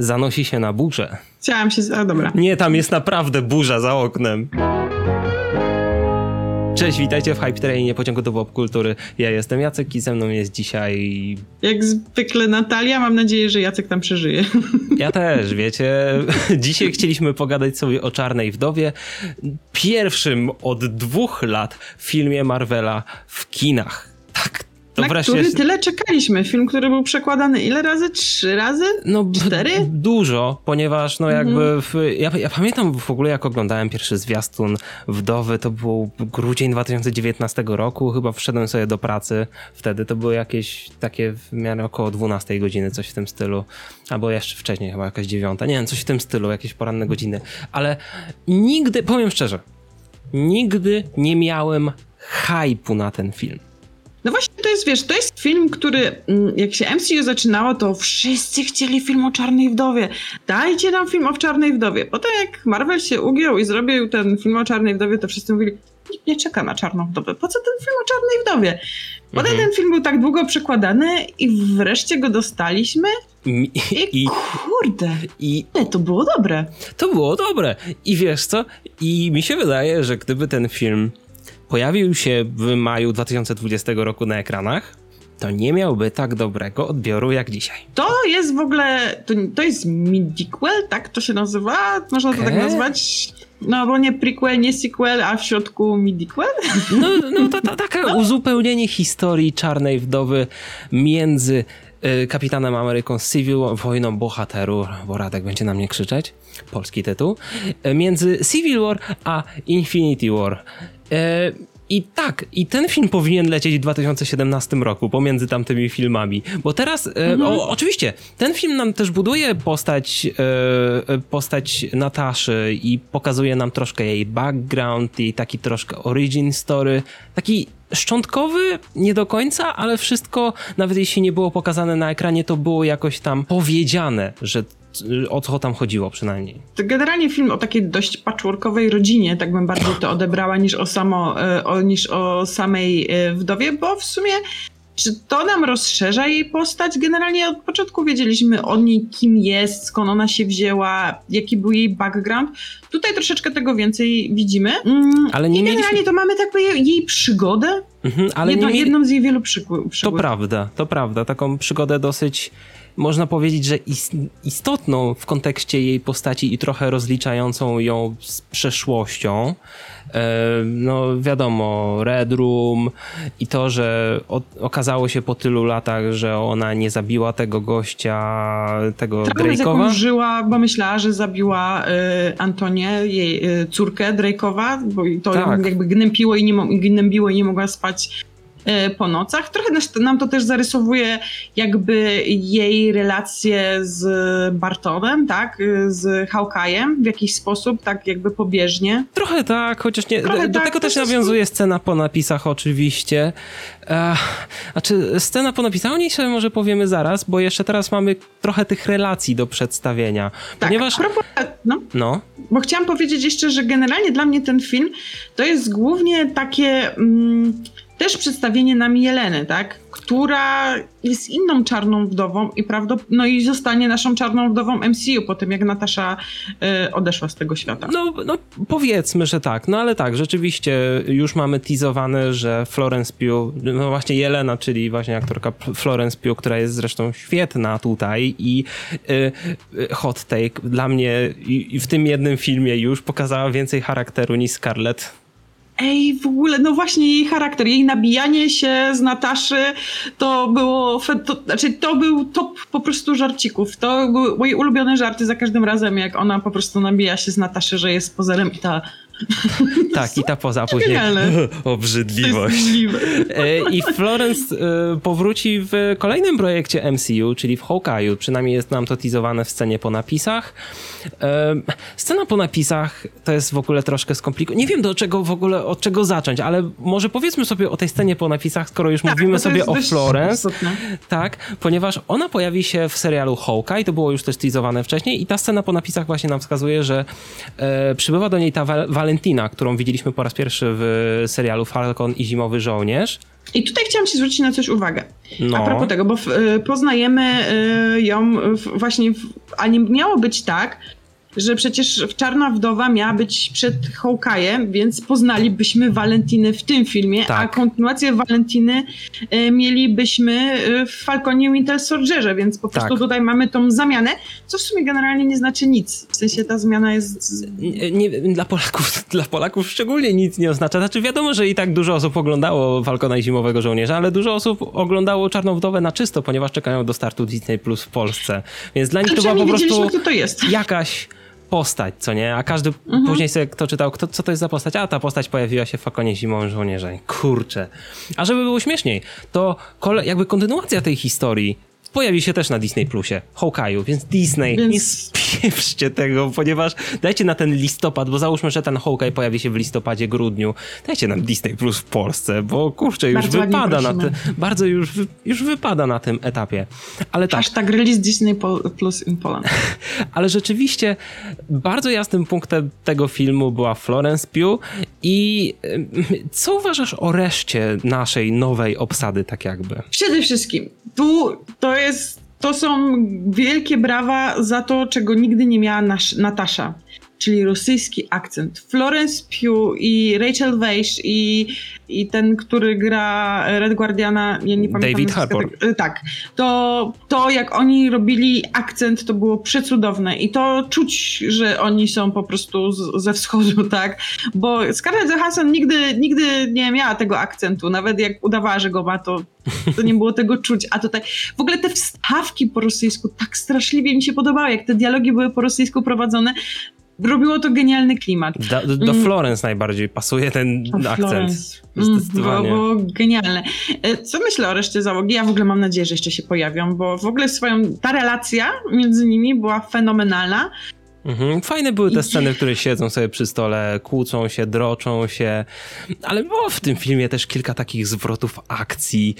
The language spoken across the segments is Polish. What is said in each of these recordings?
zanosi się na burzę. Chciałam się... A dobra. Nie, tam jest naprawdę burza za oknem. Cześć, witajcie w Hype Trainie pociągu do Kultury. Ja jestem Jacek i ze mną jest dzisiaj... Jak zwykle Natalia, mam nadzieję, że Jacek tam przeżyje. Ja też, wiecie. Dzisiaj chcieliśmy pogadać sobie o Czarnej Wdowie, pierwszym od dwóch lat filmie Marvela w kinach. To na wreszcie... który tyle czekaliśmy. Film, który był przekładany ile razy? Trzy razy? No, Cztery? Dużo, ponieważ no jakby... Mhm. W, ja, ja, pamiętam w ogóle jak oglądałem pierwszy zwiastun Wdowy, to był grudzień 2019 roku, chyba wszedłem sobie do pracy wtedy. To były jakieś takie w miarę około 12 godziny, coś w tym stylu. Albo jeszcze wcześniej, chyba jakaś dziewiąta. Nie wiem, coś w tym stylu, jakieś poranne godziny. Ale nigdy, powiem szczerze, nigdy nie miałem hypu na ten film. No właśnie, to jest, wiesz, to jest film, który mm, jak się MCU zaczynało, to wszyscy chcieli film o Czarnej Wdowie. Dajcie nam film o Czarnej Wdowie. Potem jak Marvel się ugiął i zrobił ten film o Czarnej Wdowie, to wszyscy mówili, nikt nie czeka na Czarną Wdowę. Po co ten film o Czarnej Wdowie? Potem mhm. ten film był tak długo przekładany i wreszcie go dostaliśmy. I, I, kurde, i, nie, to było dobre. To było dobre. I wiesz co? I mi się wydaje, że gdyby ten film pojawił się w maju 2020 roku na ekranach, to nie miałby tak dobrego odbioru jak dzisiaj. To jest w ogóle, to, to jest mid-sequel, tak to się nazywa? Można okay. to tak nazwać? No bo nie prequel, nie sequel, a w środku mid-sequel? No, no to, to takie no. uzupełnienie historii Czarnej Wdowy między y, Kapitanem Ameryką Civil Wojną Bohaterów, bo Radek będzie na mnie krzyczeć, polski tytuł, y, między Civil War a Infinity War. E, I tak, i ten film powinien lecieć w 2017 roku, pomiędzy tamtymi filmami. Bo teraz, e, mhm. o, oczywiście, ten film nam też buduje postać, e, postać Nataszy i pokazuje nam troszkę jej background i taki troszkę origin story. Taki szczątkowy, nie do końca, ale wszystko, nawet jeśli nie było pokazane na ekranie, to było jakoś tam powiedziane, że o co tam chodziło przynajmniej. Generalnie film o takiej dość patchworkowej rodzinie, tak bym bardziej to odebrała niż o, samo, e, o, niż o samej e, wdowie, bo w sumie czy to nam rozszerza jej postać? Generalnie od początku wiedzieliśmy o niej, kim jest, skąd ona się wzięła, jaki był jej background. Tutaj troszeczkę tego więcej widzimy. Mm, ale nie I generalnie mieliśmy... to mamy taką jej, jej przygodę. Mhm, ale Jedno, mieli... Jedną z jej wielu przygód. To prawda, to prawda. Taką przygodę dosyć można powiedzieć, że istotną w kontekście jej postaci i trochę rozliczającą ją z przeszłością. E, no wiadomo, Red Room i to, że okazało się po tylu latach, że ona nie zabiła tego gościa, tego Drake'owa. żyła, bo myślała, że zabiła y, Antonię, jej y, córkę Drake'owa, bo to tak. ją jakby gnębiło i, nie, gnębiło i nie mogła spać po nocach. Trochę nam to też zarysowuje jakby jej relacje z Bartonem, tak, z Hawkeye'em w jakiś sposób, tak jakby pobieżnie. Trochę tak, chociaż nie, Trochę do tak, tego też nawiązuje scena po napisach oczywiście. E, znaczy scena po napisach, o niej sobie może powiemy zaraz, bo jeszcze teraz mamy trochę tych relacji do przedstawienia. Tak, ponieważ... Propos, no, no. Bo chciałam powiedzieć jeszcze, że generalnie dla mnie ten film to jest głównie takie... Mm, też przedstawienie nam Jeleny, tak? która jest inną czarną wdową i prawdopodobnie, no i zostanie naszą czarną wdową MCU po tym, jak Natasza y, odeszła z tego świata. No, no powiedzmy, że tak, no ale tak, rzeczywiście już mamy teasowane, że Florence Pugh, no właśnie Jelena, czyli właśnie aktorka Florence Pugh, która jest zresztą świetna tutaj i y, y, hot take dla mnie i, i w tym jednym filmie już pokazała więcej charakteru niż Scarlett ej, w ogóle, no właśnie jej charakter, jej nabijanie się z Nataszy, to było, to, znaczy to był top po prostu żarcików. To były moje ulubione żarty za każdym razem, jak ona po prostu nabija się z Nataszy, że jest pozerem i ta tak, i ta poza później. Obrzydliwość. E, I Florence e, powróci w kolejnym projekcie MCU, czyli w Hawkeye'u. Przynajmniej jest nam to teasowane w scenie po napisach. E, scena po napisach to jest w ogóle troszkę skomplikowana. Nie wiem do czego w ogóle, od czego zacząć, ale może powiedzmy sobie o tej scenie po napisach, skoro już tak, mówimy sobie o Florence. Istotne. Tak, ponieważ ona pojawi się w serialu Hawkeye, to było już też teasowane wcześniej i ta scena po napisach właśnie nam wskazuje, że e, przybywa do niej ta Val Valentina, którą widzieliśmy po raz pierwszy w serialu Falcon i Zimowy Żołnierz. I tutaj chciałam się zwrócić na coś uwagę. No. A propos tego, bo w, y, poznajemy y, ją w, właśnie, w, a nie miało być tak, że przecież Czarna Wdowa miała być przed Hawkeye'em, więc poznalibyśmy Walentiny w tym filmie, tak. a kontynuację Walentiny e, mielibyśmy e, w Falconie Winter Soldierze, więc po prostu tak. tutaj mamy tą zamianę, co w sumie generalnie nie znaczy nic. W sensie ta zmiana jest... Nie, nie, dla, Polaków, dla Polaków szczególnie nic nie oznacza. Znaczy wiadomo, że i tak dużo osób oglądało Falcona i Zimowego Żołnierza, ale dużo osób oglądało Czarną Wdowę na czysto, ponieważ czekają do startu Disney Plus w Polsce. Więc dla nich to była po prostu to jest. jakaś postać, co nie? A każdy mhm. później sobie kto czytał, kto, co to jest za postać? A ta postać pojawiła się w Fakonie Zimą Żołnierzeń. Kurczę. A żeby było śmieszniej, to jakby kontynuacja tej historii pojawi się też na Disney Plusie, Hawkeye'u, więc Disney, więc... nie spieprzcie tego, ponieważ dajcie na ten listopad, bo załóżmy, że ten Hawkeye pojawi się w listopadzie, grudniu, dajcie nam Disney Plus w Polsce, bo kurczę, już bardzo wypada na tym, bardzo już, już wypada na tym etapie. Ale tak. Hashtag release Disney Plus in Poland. Ale rzeczywiście bardzo jasnym punktem tego filmu była Florence Pugh i co uważasz o reszcie naszej nowej obsady, tak jakby? Przede wszystkim, tu to jest, to są wielkie brawa za to, czego nigdy nie miała nasz, Natasza czyli rosyjski akcent. Florence Pugh i Rachel Weisz i, i ten, który gra Red Guardiana, ja nie pamiętam. David Harbour. Tak, tak, to, to jak oni robili akcent, to było przecudowne i to czuć, że oni są po prostu z, ze wschodu, tak? Bo Scarlett Johansson nigdy, nigdy nie miała tego akcentu, nawet jak udawała, że go ma, to to nie było tego czuć. A tutaj w ogóle te wstawki po rosyjsku tak straszliwie mi się podobały, jak te dialogi były po rosyjsku prowadzone robiło to genialny klimat. Do, do mm. Florence najbardziej pasuje ten o, akcent. Florence. Mm, Zdecydowanie. Było, było genialne. E, co myślę o reszcie załogi? Ja w ogóle mam nadzieję, że jeszcze się pojawią, bo w ogóle swoją, ta relacja między nimi była fenomenalna. Mhm. Fajne były te sceny, w których siedzą sobie przy stole, kłócą się, droczą się, ale było w tym filmie też kilka takich zwrotów akcji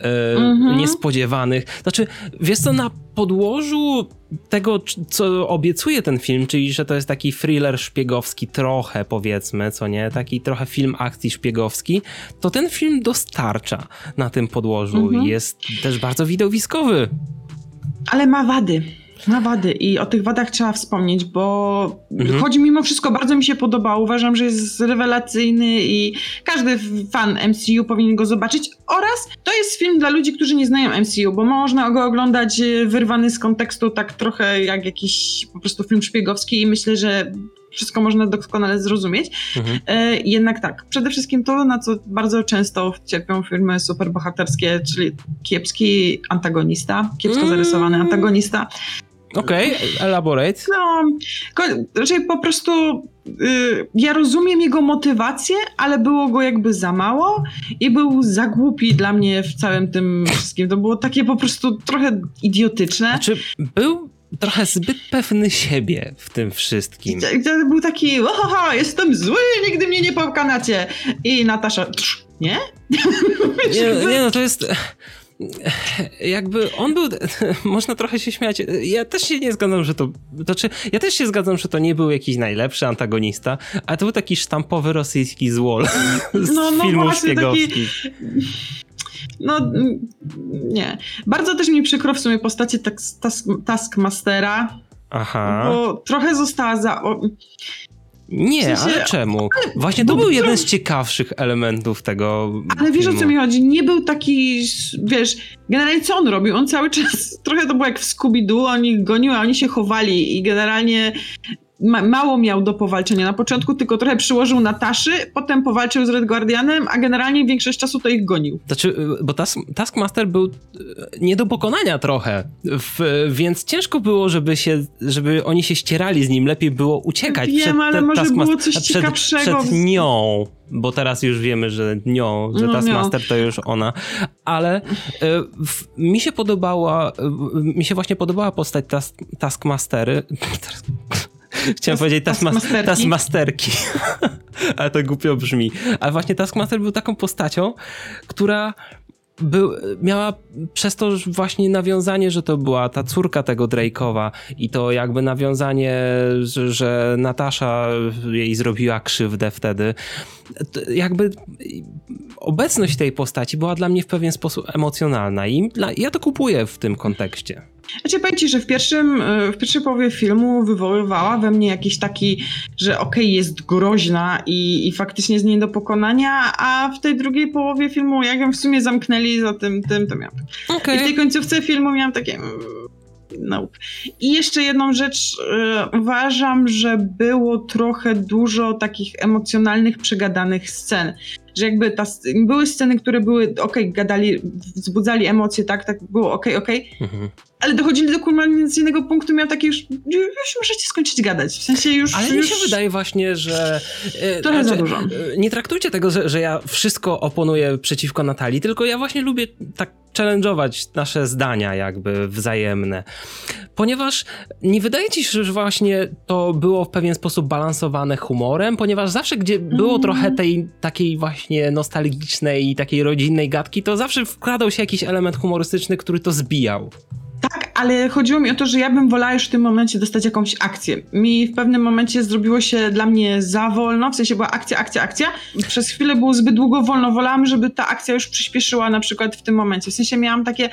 e, mhm. niespodziewanych. Znaczy, wiesz co, na podłożu tego, co obiecuje ten film, czyli że to jest taki thriller szpiegowski trochę powiedzmy, co nie, taki trochę film akcji szpiegowski, to ten film dostarcza na tym podłożu. Mhm. Jest też bardzo widowiskowy. Ale ma wady ma wady i o tych wadach trzeba wspomnieć, bo mhm. choć mimo wszystko bardzo mi się podoba, uważam, że jest rewelacyjny i każdy fan MCU powinien go zobaczyć oraz to jest film dla ludzi, którzy nie znają MCU, bo można go oglądać e, wyrwany z kontekstu tak trochę jak jakiś po prostu film szpiegowski i myślę, że wszystko można doskonale zrozumieć. Mhm. E, jednak tak, przede wszystkim to, na co bardzo często cierpią filmy superbohaterskie, czyli kiepski antagonista, kiepsko mm. zarysowany antagonista. Okej, okay, elaborate. No, raczej po prostu y, ja rozumiem jego motywację, ale było go jakby za mało i był za głupi dla mnie w całym tym wszystkim. To było takie po prostu trochę idiotyczne. Znaczy, był trochę zbyt pewny siebie w tym wszystkim. To był taki, ohoho, jestem zły, nigdy mnie nie pokanacie. I Natasza, nie? Nie, nie no, to jest jakby on był, można trochę się śmiać, ja też się nie zgadzam, że to, znaczy, ja też się zgadzam, że to nie był jakiś najlepszy antagonista, ale to był taki sztampowy rosyjski złol z no, no filmów szpiegowskich. Taki... No, nie. Bardzo też mi przykro w sumie postaci task, Taskmastera, Aha. Bo trochę została za. Nie, w sensie, ale czemu? Właśnie to był jeden z ciekawszych elementów tego. Ale wiesz o co mi chodzi? Nie był taki, wiesz, generalnie co on robił? On cały czas, trochę to było jak w Scooby-Doo, oni goniły, a oni się chowali i generalnie ma, mało miał do powalczenia. Na początku tylko trochę przyłożył na taszy, potem powalczył z Red Guardianem, a generalnie większość czasu to ich gonił. Znaczy, bo task, Taskmaster był e, nie do pokonania trochę, w, więc ciężko było, żeby się, żeby oni się ścierali z nim, lepiej było uciekać Wiem, przed ale może było coś przed, ciekawszego. Przed nią bo teraz już wiemy, że nią, że no, Taskmaster to już ona, ale y, w, mi się podobała, y, mi się właśnie podobała postać task, Taskmastery. Chciałem powiedzieć taskmasterki. taskmasterki. Ale to głupio brzmi. Ale właśnie Taskmaster był taką postacią, która był, miała przez to właśnie nawiązanie, że to była ta córka tego Drake'owa i to jakby nawiązanie, że, że Natasza jej zrobiła krzywdę wtedy. Jakby obecność tej postaci była dla mnie w pewien sposób emocjonalna i ja to kupuję w tym kontekście. Znaczy powiem ci, że w, pierwszym, e, w pierwszej połowie filmu wywoływała we mnie jakiś taki, że okej, okay, jest groźna i, i faktycznie jest nie do pokonania, a w tej drugiej połowie filmu, jak ją w sumie zamknęli za tym, tym to miałam. Okay. I w tej końcówce filmu miałam takie... Mm, nope. I jeszcze jedną rzecz yy, uważam, że było trochę dużo takich emocjonalnych, przegadanych scen że jakby ta, były sceny, które były ok, gadali, wzbudzali emocje, tak, tak było ok, ok, mhm. Ale dochodzili do kulminacyjnego punktu, miał takie już, już możecie skończyć gadać, w sensie już... Ale już... mi się wydaje właśnie, że... E, Trochę znaczy, za dużo. E, nie traktujcie tego, że, że ja wszystko oponuję przeciwko Natalii, tylko ja właśnie lubię tak challenge'ować nasze zdania jakby wzajemne. Ponieważ nie wydaje ci się, że właśnie to było w pewien sposób balansowane humorem, ponieważ zawsze gdzie było mm. trochę tej takiej właśnie nostalgicznej i takiej rodzinnej gadki, to zawsze wkradał się jakiś element humorystyczny, który to zbijał. Ale chodziło mi o to, że ja bym wolała już w tym momencie dostać jakąś akcję. Mi w pewnym momencie zrobiło się dla mnie za wolno, w sensie była akcja, akcja, akcja. Przez chwilę było zbyt długo wolno. Wolałam, żeby ta akcja już przyspieszyła na przykład w tym momencie. W sensie miałam takie,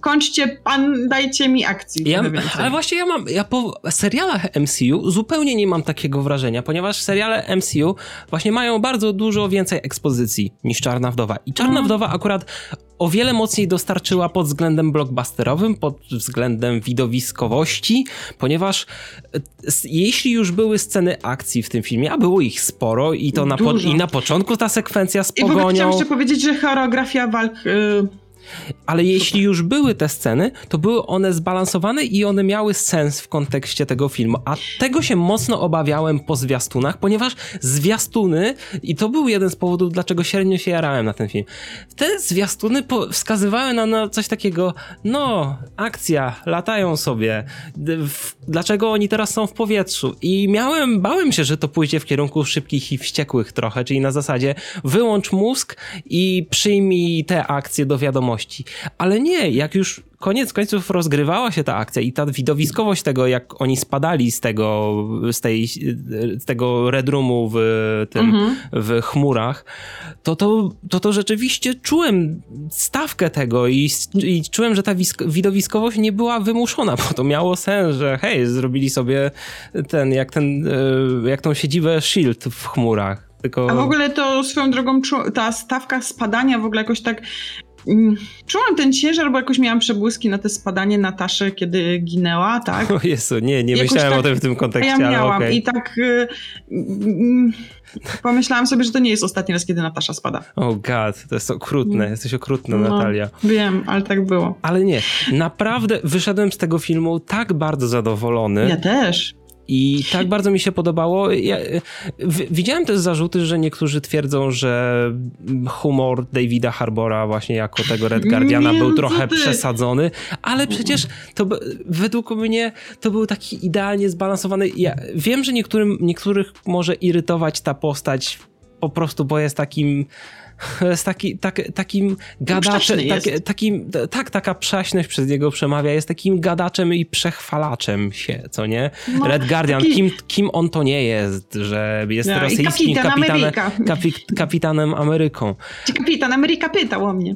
kończcie pan, dajcie mi akcji. Ja, ale właśnie ja mam, ja po serialach MCU zupełnie nie mam takiego wrażenia, ponieważ seriale MCU właśnie mają bardzo dużo więcej ekspozycji niż Czarna Wdowa. I Czarna mm. Wdowa akurat o wiele mocniej dostarczyła pod względem blockbusterowym, pod względem widowiskowości, ponieważ e, jeśli już były sceny akcji w tym filmie, a było ich sporo i to na, po, i na początku ta sekwencja z pogonią... I w ogóle chciałam jeszcze powiedzieć, że choreografia walk... Yy ale jeśli już były te sceny, to były one zbalansowane i one miały sens w kontekście tego filmu. A tego się mocno obawiałem po zwiastunach, ponieważ zwiastuny, i to był jeden z powodów, dlaczego średnio się jarałem na ten film, te zwiastuny wskazywały nam na coś takiego, no, akcja, latają sobie, dlaczego oni teraz są w powietrzu? I miałem, bałem się, że to pójdzie w kierunku szybkich i wściekłych trochę, czyli na zasadzie wyłącz mózg i przyjmij te akcje do wiadomości ale nie, jak już koniec końców rozgrywała się ta akcja i ta widowiskowość tego, jak oni spadali z tego, z tej, z tego Red Roomu w tym, mhm. w chmurach, to to, to to rzeczywiście czułem stawkę tego i, i czułem, że ta widowiskowość nie była wymuszona, bo to miało sens, że hej, zrobili sobie ten, jak ten, e, jak tą siedzibę Shield w chmurach. Tylko... A w ogóle to swoją drogą ta stawka spadania w ogóle jakoś tak czułam ten ciężar, bo jakoś miałam przebłyski na te spadanie Nataszy, kiedy ginęła, tak? O Jezu, nie, nie jakoś myślałem tak, o tym w tym kontekście, Ja miałam okay. i tak y, y, pomyślałam sobie, że to nie jest ostatni raz, kiedy Natasza spada. Oh god, to jest okrutne, jesteś okrutna no, Natalia. Wiem, ale tak było. Ale nie, naprawdę wyszedłem z tego filmu tak bardzo zadowolony. Ja też. I tak bardzo mi się podobało. Ja, widziałem też zarzuty, że niektórzy twierdzą, że humor Davida Harbora właśnie jako tego Red Guardiana nie, był trochę przesadzony, ale przecież to według mnie to był taki idealnie zbalansowany. Ja wiem, że niektórym, niektórych może irytować ta postać po prostu, bo jest takim jest taki, tak, takim gadaczem, tak, takim, tak, taka przaśność przez niego przemawia, jest takim gadaczem i przechwalaczem się, co nie? No, Red Guardian, taki... kim, kim on to nie jest, że jest no, rosyjskim kapitan kapitanem, kapi, kapitanem Ameryką. Czy kapitan Ameryka pytał o mnie.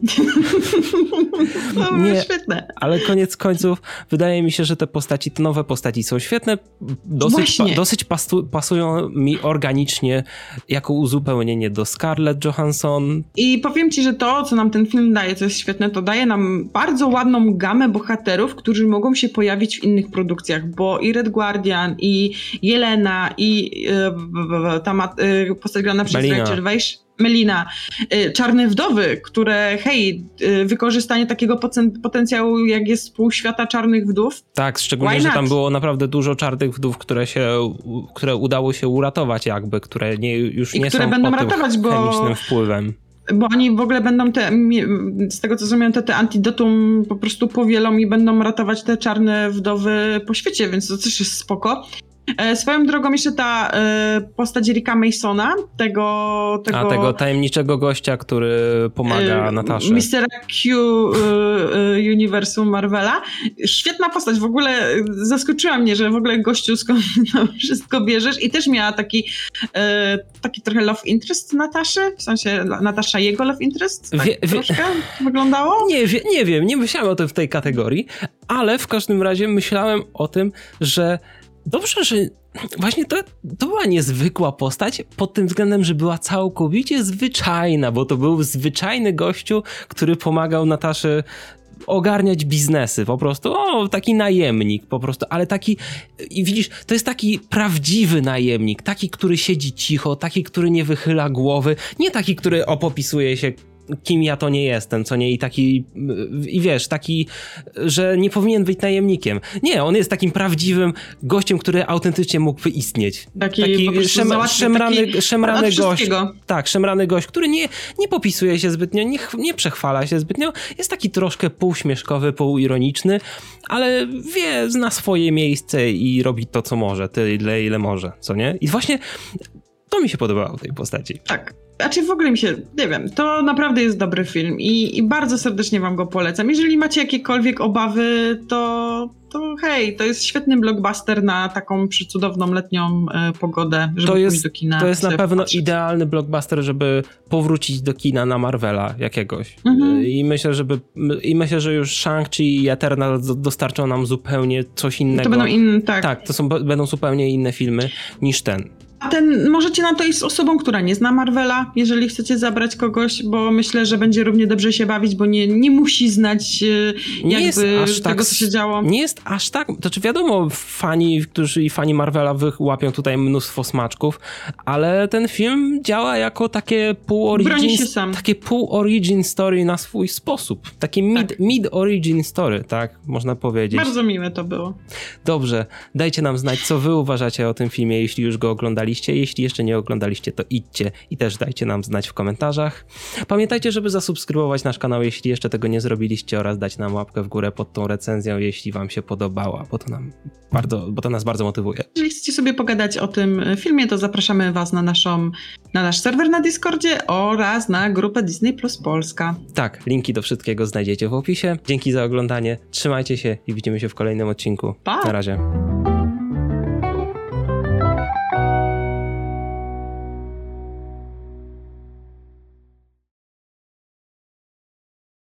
to nie, świetne. Ale koniec końców wydaje mi się, że te postaci, te nowe postaci są świetne, dosyć, pa, dosyć pasu, pasują mi organicznie jako uzupełnienie do Scarlett Johansson, i powiem ci, że to, co nam ten film daje, co jest świetne, to daje nam bardzo ładną gamę bohaterów, którzy mogą się pojawić w innych produkcjach, bo i Red Guardian, i Jelena, i yy, ta yy, postać grana przez Rachel Weisz, Melina, y, Czarne Wdowy, które, hej, y, wykorzystanie takiego potencjału, jak jest pół świata Czarnych Wdów. Tak, szczególnie, że tam było naprawdę dużo Czarnych Wdów, które się, które udało się uratować jakby, które nie, już I nie które są będą ratować, bo... chemicznym wpływem bo oni w ogóle będą te, z tego co rozumiem, te, te antidotum po prostu powielą i będą ratować te czarne wdowy po świecie, więc to też jest spoko. E, swoją drogą jeszcze ta e, postać Ricka Masona, tego, tego... A tego tajemniczego gościa, który pomaga e, Nataszy. Mistera Q Uniwersum Marvela. Świetna postać, w ogóle zaskoczyła mnie, że w ogóle gościu skąd wszystko bierzesz i też miała taki, taki trochę love interest Nataszy, w sensie Natasza jego love interest, tak Wie- wie- troszkę wyglądało. Nie, wie, nie wiem, nie myślałem o tym w tej kategorii, ale w każdym razie myślałem o tym, że dobrze, że właśnie to, to była niezwykła postać pod tym względem, że była całkowicie zwyczajna, bo to był zwyczajny gościu, który pomagał Nataszy ogarniać biznesy, po prostu, o, taki najemnik po prostu, ale taki, i widzisz, to jest taki prawdziwy najemnik, taki, który siedzi cicho, taki, który nie wychyla głowy, nie taki, który opopisuje się kim ja to nie jestem, co nie, i taki, i wiesz, taki, że nie powinien być najemnikiem. Nie, on jest takim prawdziwym gościem, który autentycznie mógłby istnieć. Taki prostu szem, szemrany, taki szemrany gość. Tak, szemrany gość, który nie, nie popisuje się zbytnio, nie, nie przechwala się zbytnio, jest taki troszkę półśmieszkowy, półironiczny, ale wie, zna swoje miejsce i robi to, co może, tyle, ile może, co nie? I właśnie to mi się podobało w tej postaci. Tak. Znaczy w ogóle mi się, nie wiem, to naprawdę jest dobry film i, i bardzo serdecznie wam go polecam. Jeżeli macie jakiekolwiek obawy, to, to hej, to jest świetny blockbuster na taką przecudowną letnią e, pogodę, żeby To pójść jest, do kina. to jest na pewno popatrzeć. idealny blockbuster, żeby powrócić do kina na Marvela jakiegoś. Mhm. I myślę, żeby, I myślę, że już Shang-Chi i Eternal do- dostarczą nam zupełnie coś innego. To będą inne, tak. Tak, to są, będą zupełnie inne filmy niż ten. A ten, możecie na to iść z osobą, która nie zna Marvela, jeżeli chcecie zabrać kogoś, bo myślę, że będzie równie dobrze się bawić, bo nie, nie musi znać e, Nie jakby jest aż tego, tak co się działo. Nie jest aż tak. To czy wiadomo, fani, którzy i fani Marvela łapią tutaj mnóstwo smaczków, ale ten film działa jako takie pół origin, się sam. takie pół origin story na swój sposób. Takie mid, Tak. mid origin story, tak można powiedzieć. Bardzo miłe to było. Dobrze, dajcie nam znać, co wy uważacie o tym filmie, jeśli już go oglądaliście. Jeśli jeszcze nie oglądaliście, to idźcie i też dajcie nam znać w komentarzach. Pamiętajcie, żeby zasubskrybować nasz kanał, jeśli jeszcze tego nie zrobiliście, oraz dać nam łapkę w górę pod tą recenzją, jeśli wam się podobała, bo to, nam bardzo, bo to nas bardzo motywuje. Jeżeli chcecie sobie pogadać o tym filmie, to zapraszamy Was na, naszą, na nasz serwer na Discordzie oraz na grupę Disney Plus Polska. Tak, linki do wszystkiego znajdziecie w opisie. Dzięki za oglądanie, trzymajcie się i widzimy się w kolejnym odcinku. Pa! Na razie.